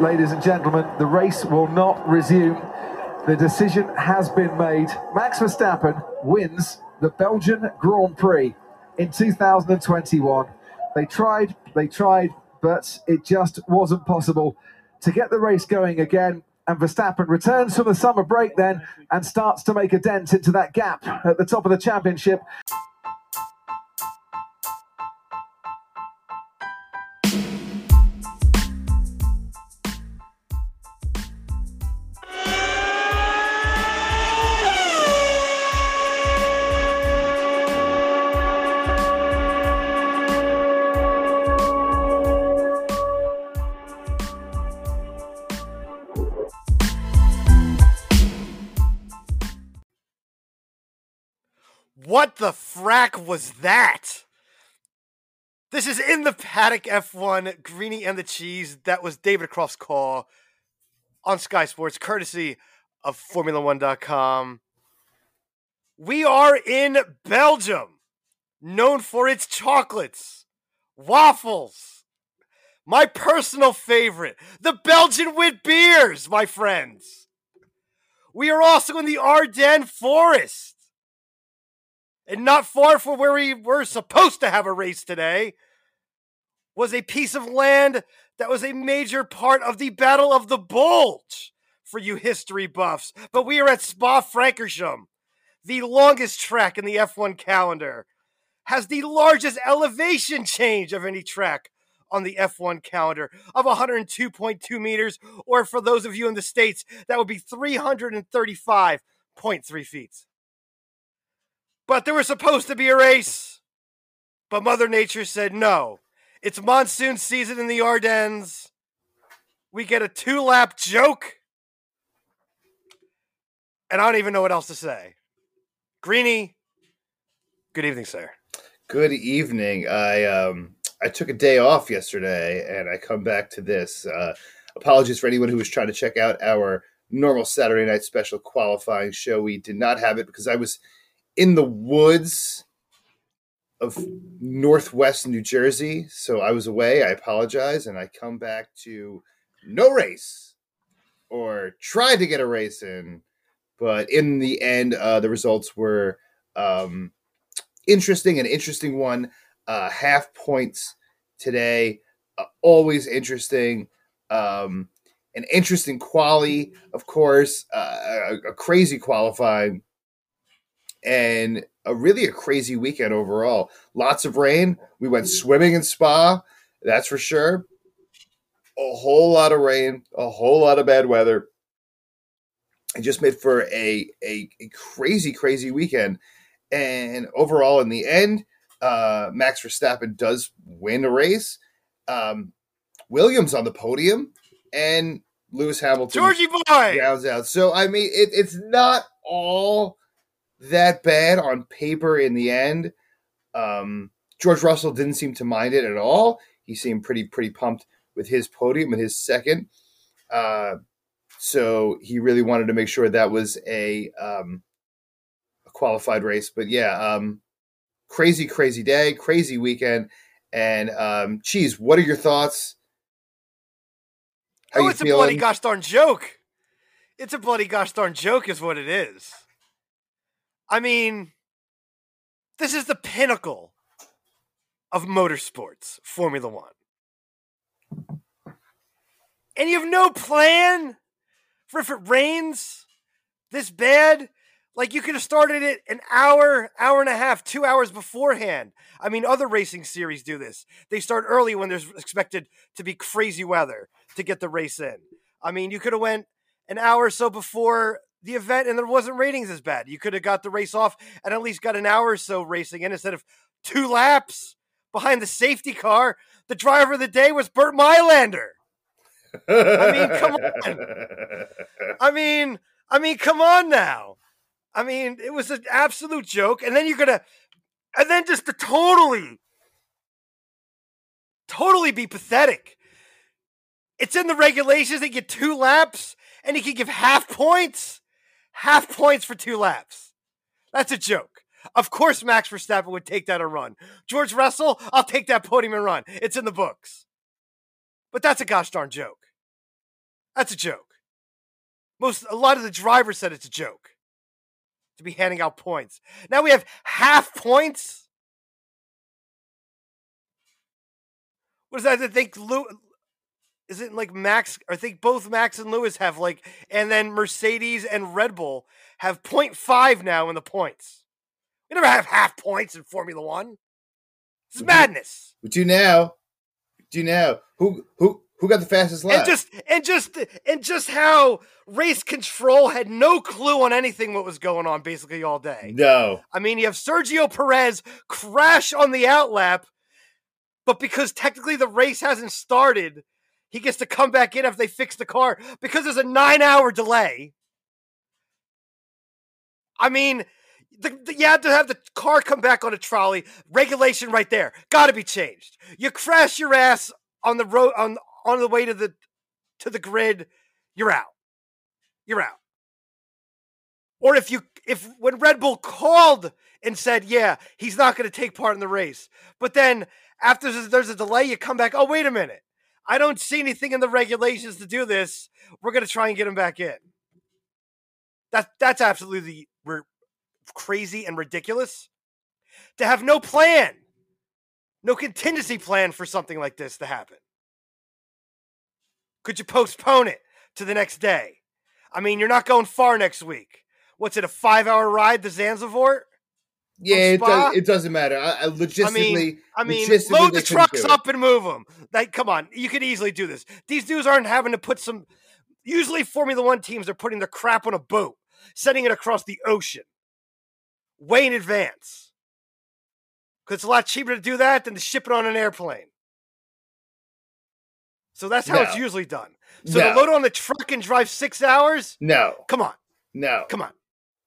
ladies and gentlemen, the race will not resume. The decision has been made. Max Verstappen wins the Belgian Grand Prix in 2021. They tried, they tried, but it just wasn't possible to get the race going again. And Verstappen returns from the summer break then and starts to make a dent into that gap at the top of the championship. What the frack was that? This is in the paddock F1, Greeny and the Cheese. That was David Croft's call on Sky Sports, courtesy of Formula1.com. We are in Belgium, known for its chocolates, waffles, my personal favorite, the Belgian wit beers, my friends. We are also in the Ardennes Forest and not far from where we were supposed to have a race today, was a piece of land that was a major part of the Battle of the Bulge for you history buffs. But we are at Spa Francorchamps, the longest track in the F1 calendar, has the largest elevation change of any track on the F1 calendar of 102.2 meters, or for those of you in the States, that would be 335.3 feet. But there was supposed to be a race. But Mother Nature said no. It's monsoon season in the Ardennes. We get a two lap joke. And I don't even know what else to say. Greeny, good evening, sir. Good evening. I um I took a day off yesterday and I come back to this. Uh, apologies for anyone who was trying to check out our normal Saturday night special qualifying show. We did not have it because I was in the woods of northwest New Jersey. So I was away. I apologize. And I come back to no race or tried to get a race in. But in the end, uh, the results were um, interesting. An interesting one. Uh, half points today. Uh, always interesting. Um, an interesting quality, of course. Uh, a, a crazy qualifying and a really a crazy weekend overall. Lots of rain. We went swimming in Spa, that's for sure. A whole lot of rain, a whole lot of bad weather. It just made for a, a, a crazy, crazy weekend. And overall, in the end, uh, Max Verstappen does win a race. Um, Williams on the podium, and Lewis Hamilton Georgie boy rounds out. So I mean, it, it's not all that bad on paper in the end. Um, George Russell didn't seem to mind it at all. He seemed pretty pretty pumped with his podium and his second. Uh, so he really wanted to make sure that was a um, a qualified race. But yeah, um, crazy crazy day, crazy weekend. And um, geez, what are your thoughts? How oh, it's feeling? a bloody gosh darn joke. It's a bloody gosh darn joke, is what it is. I mean, this is the pinnacle of motorsports, Formula One. And you have no plan for if it rains this bad. Like you could have started it an hour, hour and a half, two hours beforehand. I mean, other racing series do this. They start early when there's expected to be crazy weather to get the race in. I mean, you could have went an hour or so before the event and there wasn't ratings as bad. You could have got the race off and at least got an hour or so racing in instead of two laps behind the safety car. The driver of the day was Bernd Mayländer. I mean, come on. I mean, I mean, come on now. I mean, it was an absolute joke. And then you're gonna, and then just to totally, totally be pathetic. It's in the regulations. They get two laps, and he can give half points half points for two laps. That's a joke. Of course, Max Verstappen would take that a run. George Russell, I'll take that podium and run. It's in the books. But that's a gosh darn joke. That's a joke. Most a lot of the drivers said it's a joke to be handing out points. Now we have half points. What is that? I think is it like Max? I think both Max and Lewis have like, and then Mercedes and Red Bull have 0.5 now in the points. We never have half points in Formula One. This is madness. We do now. We do now. Who who who got the fastest lap? And just and just and just how race control had no clue on anything what was going on basically all day. no. I mean, you have Sergio Perez crash on the outlap, but because technically the race hasn't started, he gets to come back in after they fix the car because there's a nine hour delay. I mean, the, the, you had to have the car come back on a trolley. Regulation right there. Got to be changed. You crash your ass on the road on on the way to the to the grid. You're out. You're out. Or if you if when Red Bull called and said, "Yeah, he's not going to take part in the race," but then after there's- there's a delay, you come back. Oh, wait a minute. I don't see anything in the regulations to do this. We're going to try and get him back in. That that's absolutely r- crazy and ridiculous. To have no plan, no contingency plan for something like this to happen. Could you postpone it to the next day? I mean, you're not going far next week. What's it, a five hour ride to Zanzibar? Yeah, it, does, it doesn't matter. I, I logistically, I mean, logistically, load the trucks up and move them. Like, come on, you could easily do this. These dudes aren't having to put some. Usually, Formula One teams are putting their crap on a boat, sending it across the ocean, way in advance. Because it's a lot cheaper to do that than to ship it on an airplane. So that's how it's usually done. So No. to load on the truck and drive six hours? No, Come on, no, come on.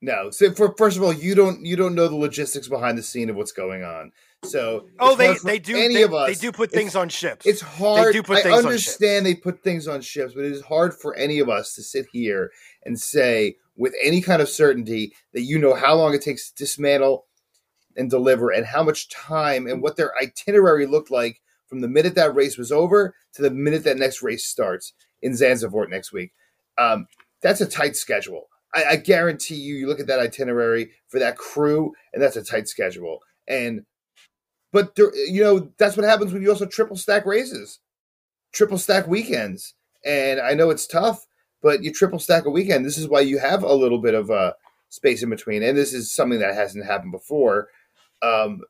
No. So for first of all, you don't you don't know the logistics behind the scene of what's going on. So Oh, they they do any they, of us. they do put things on ships. It's hard. do put I things understand they put things on ships, but it is hard for any of us to sit here and say with any kind of certainty that you know how long it takes to dismantle and deliver and how much time and what their itinerary looked like from the minute that race was over to the minute that next race starts in Zanzibar next week. Um, that's a tight schedule. I, I guarantee you, you look at that itinerary for that crew, and that's a tight schedule. And but there, you know that's what happens when you also triple stack races, triple stack weekends. And I know it's tough, but you triple stack a weekend. This is why you have a little bit of a space in between, and this is something that hasn't happened before. Um,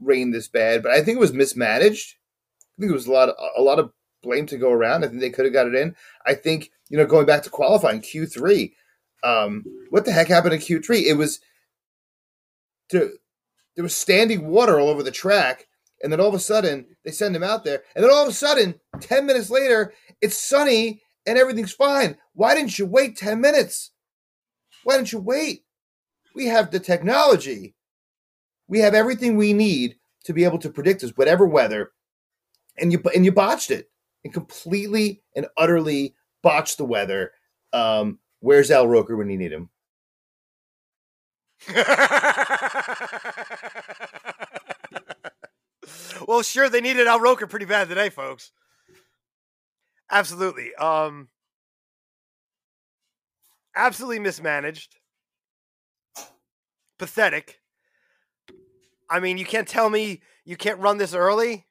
rain this bad, but I think it was mismanaged. I think it was a lot of a lot of blame to go around. I think they could have got it in. I think you know going back to qualifying Q three. Um, what the heck happened in Q three? It was to there was standing water all over the track, and then all of a sudden they send him out there, and then all of a sudden, ten minutes later, it's sunny and everything's fine. Why didn't you wait ten minutes? Why didn't you wait? We have the technology. We have everything we need to be able to predict this, whatever weather, and you and you botched it and completely and utterly botched the weather. Um, where's Al Roker when you need him? well, sure, they needed Al Roker pretty bad today, folks. Absolutely. Um absolutely mismanaged. Pathetic. I mean, you can't tell me you can't run this early?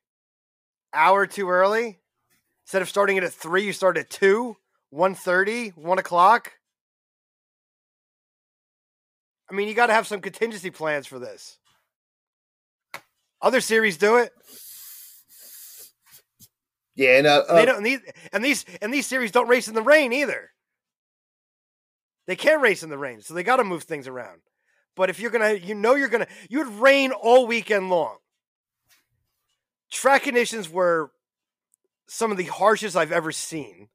Hour too early? Instead of starting it at three, you start at two, 1.30, 1 o'clock. I mean, you got to have some contingency plans for this. Other series do it. Yeah, and uh, And they uh, don't. And these and these and these series don't race in the rain either. They can't race in the rain, so they got to move things around. But if you're gonna, you know, you're gonna, you would rain all weekend long. Track conditions were some of the harshest I've ever seen.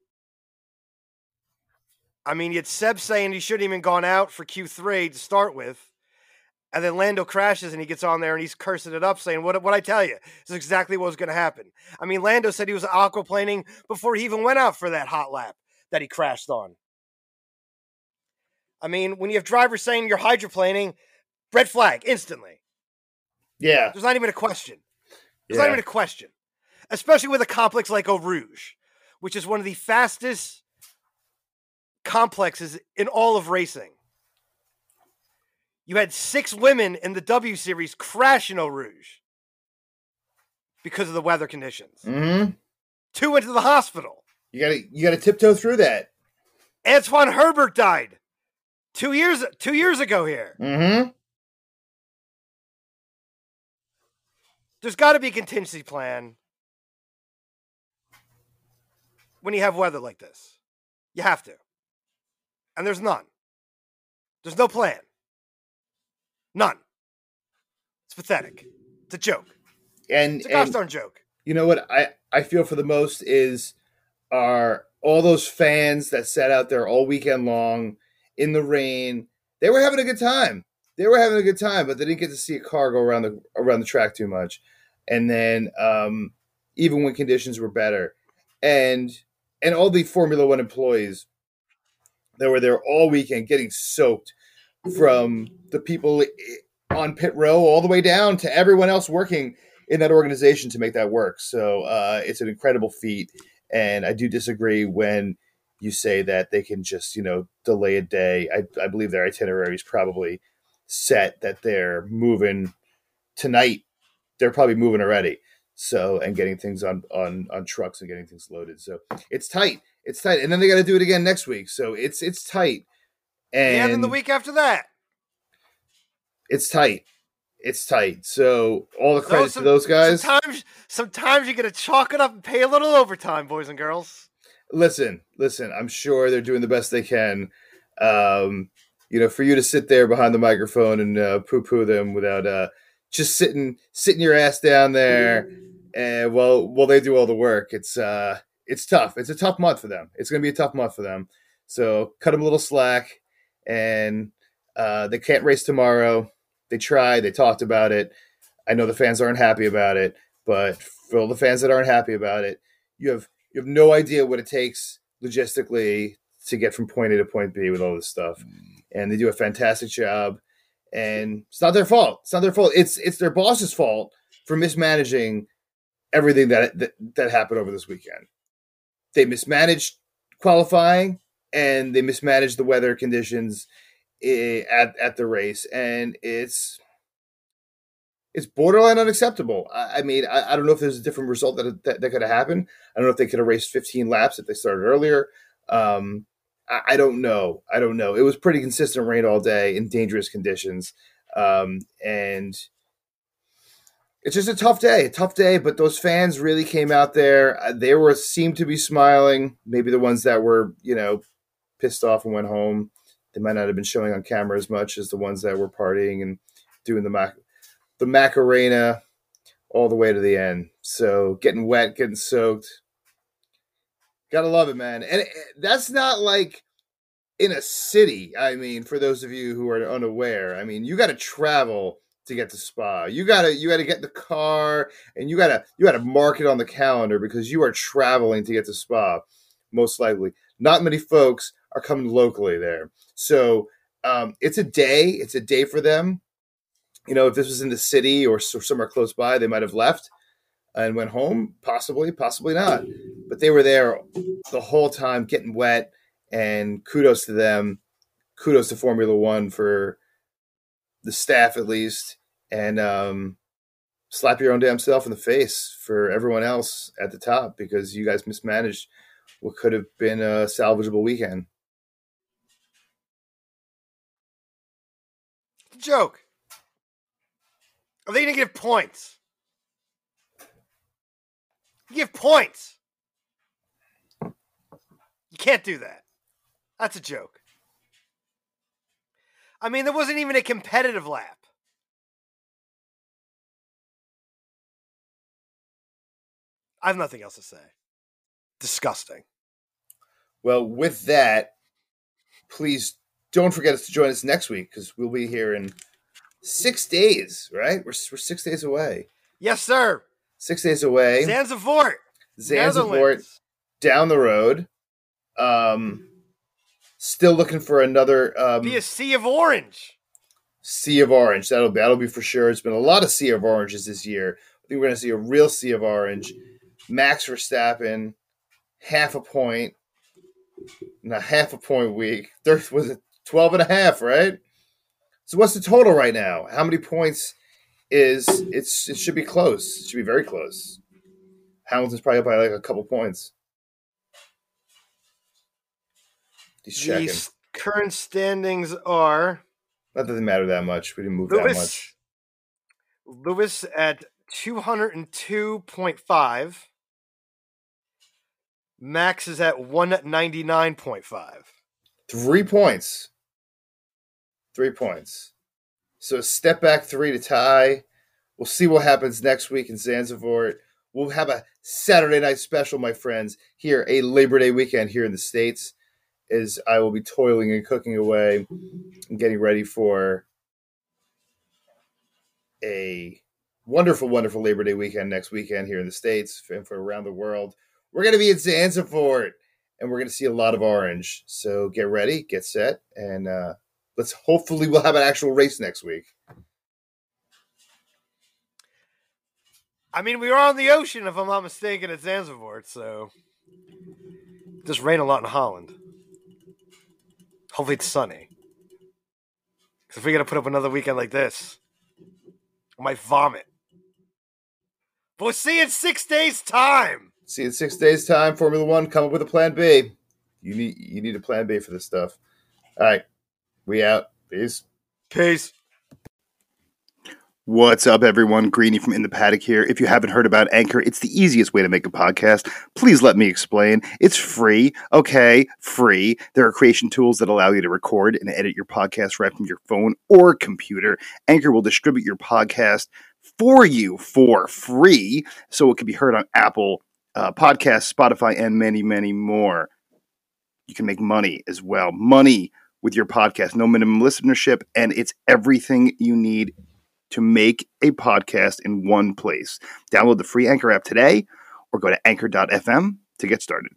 I mean, you had Seb saying he shouldn't even gone out for Q3 to start with. And then Lando crashes and he gets on there and he's cursing it up, saying, What what I tell you? This is exactly what was gonna happen. I mean, Lando said he was aquaplaning before he even went out for that hot lap that he crashed on. I mean, when you have drivers saying you're hydroplaning, red flag instantly. yeah, There's not even a question. There's yeah. not even a question. Especially with a complex like Eau Rouge, which is one of the fastest complexes in all of racing. You had six women in the W Series crash in Eau Rouge because of the weather conditions. hmm Two went to the hospital. You gotta you gotta tiptoe through that. Anthoine Hubert died two years two years ago here. Mm-hmm. There's got to be a contingency plan when you have weather like this. You have to. And there's none. There's no plan. None. It's pathetic. It's a joke. And, It's a and darn joke. you know what I, I feel for the most is are all those fans that sat out there all weekend long in the rain. They were having a good time. They were having a good time, but they didn't get to see a car go around the around the track too much. And then um, even when conditions were better, and and all the Formula One employees that were there all weekend getting soaked from the people on pit row all the way down to everyone else working in that organization to make that work. So uh, it's an incredible feat, and I do disagree when you say that they can just you know delay a day. I, I believe their itinerary is probably set that they're moving tonight. They're probably moving already. So and getting things on on on trucks and getting things loaded. So it's tight. It's tight, and then they got to do it again next week. So it's it's tight. And And then the week after that. it's tight. It's tight. So all the credit some- to those guys. Sometimes, sometimes you got to chalk it up and pay a little overtime, boys and girls. listen, listen. I'm sure they're doing the best they can. Um, you know, for you to sit there behind the microphone and uh, poo-poo them without uh, just sitting sitting your ass down there, and well, while they do all the work, it's uh, it's tough. It's a tough month for them. It's going to be a tough month for them. So cut them a little slack, and uh, they can't race tomorrow. They tried. They talked about it. I know the fans aren't happy about it, but for all the fans that aren't happy about it, you have you have no idea what it takes logistically to get from point A to point B with all this stuff. And they do a fantastic job. And it's not their fault. It's not their fault. It's it's their boss's fault for mismanaging everything that that, that happened over this weekend. They mismanaged qualifying and they mismanaged the weather conditions eh, at at the race, and it's it's borderline unacceptable. I, I mean, I, I don't know if there's a different result that that, that could have happened. I don't know if they could have raced 15 laps if they started earlier. Um, I, I don't know. I don't know. It was pretty consistent rain all day in dangerous conditions, um, and it's just a tough day. A tough day. But those fans really came out there. Uh, They were seemed to be smiling. Maybe the ones that were, you know, pissed off and went home. They might not have been showing on camera as much as the ones that were partying and doing the mac the Macarena all the way to the end. So getting wet, getting soaked. Gotta love it, man. And it, that's not like in a city. I mean, for those of you who are unaware, I mean, you got to travel to get to Spa. You gotta you gotta get the car, and you gotta you gotta mark it on the calendar because you are traveling to get to Spa. Most likely, not many folks are coming locally there. So um, it's a day. It's a day for them you know, if this was in the city or somewhere close by, they might have left and went home. Possibly, possibly not. But they were there the whole time, getting wet. And kudos to them. Kudos to Formula One for the staff, at least, and um, slap your own damn self in the face for everyone else at the top because you guys mismanaged what could have been a salvageable weekend. Joke. Are they going to give points? Give points. You can't do that. That's a joke. I mean, there wasn't even a competitive lap. I have nothing else to say. Disgusting. Well, with that, please don't forget us to join us next week because we'll be here in six days, right? We're, we're six days away. Yes, sir. Six days away. Zanzibar Netherlands. down the road. Um, still looking for another um, Be a sea of orange. sea of orange. That'll be that'll be for sure. It's been a lot of sea of oranges this year. I think we're going to see a real sea of orange. Max Verstappen, half a point and a half a point week. There was it 12 and a half, right? So what's the total right now? How many points is it's it should be close. It should be very close. Hamilton's probably up by like a couple points. Checking. The current standings are Not that they matter that much. We didn't move that much. Lewis at 202.5. Max is at 199.5. Three points. Three points. So step back three to tie. We'll see what happens next week in Zanzibar. We'll have a Saturday night special, my friends, here, a Labor Day weekend here in the States, as I will be toiling and cooking away and getting ready for a wonderful, wonderful Labor Day weekend next weekend here in the States and for around the world. We're going to be in Zanzibar and we're going to see a lot of orange. So get ready, get set, and uh, let's hopefully we'll have an actual race next week. I mean, we were on the ocean, if I'm not mistaken, at Zanzibar, so it just rain a lot in Holland. Hopefully, it's sunny. Because if we got to put up another weekend like this, I might vomit. But we'll see in six days' time. See you in six days' time. Formula One, come up with a plan B. You need you need a plan B for this stuff. All right, we out. Peace. Peace. What's up, everyone? Greeny from In the Paddock here. If you haven't heard about Anchor, it's the easiest way to make a podcast. Please let me explain. It's free, okay? Free. There are creation tools that allow you to record and edit your podcast right from your phone or computer. Anchor will distribute your podcast for you for free, so it can be heard on Apple uh, Podcasts, Spotify, and many, many more. You can make money as well. Money with your podcast, no minimum listenership, and it's everything you need to make a podcast in one place. Download the free Anchor app today or go to anchor.fm to get started.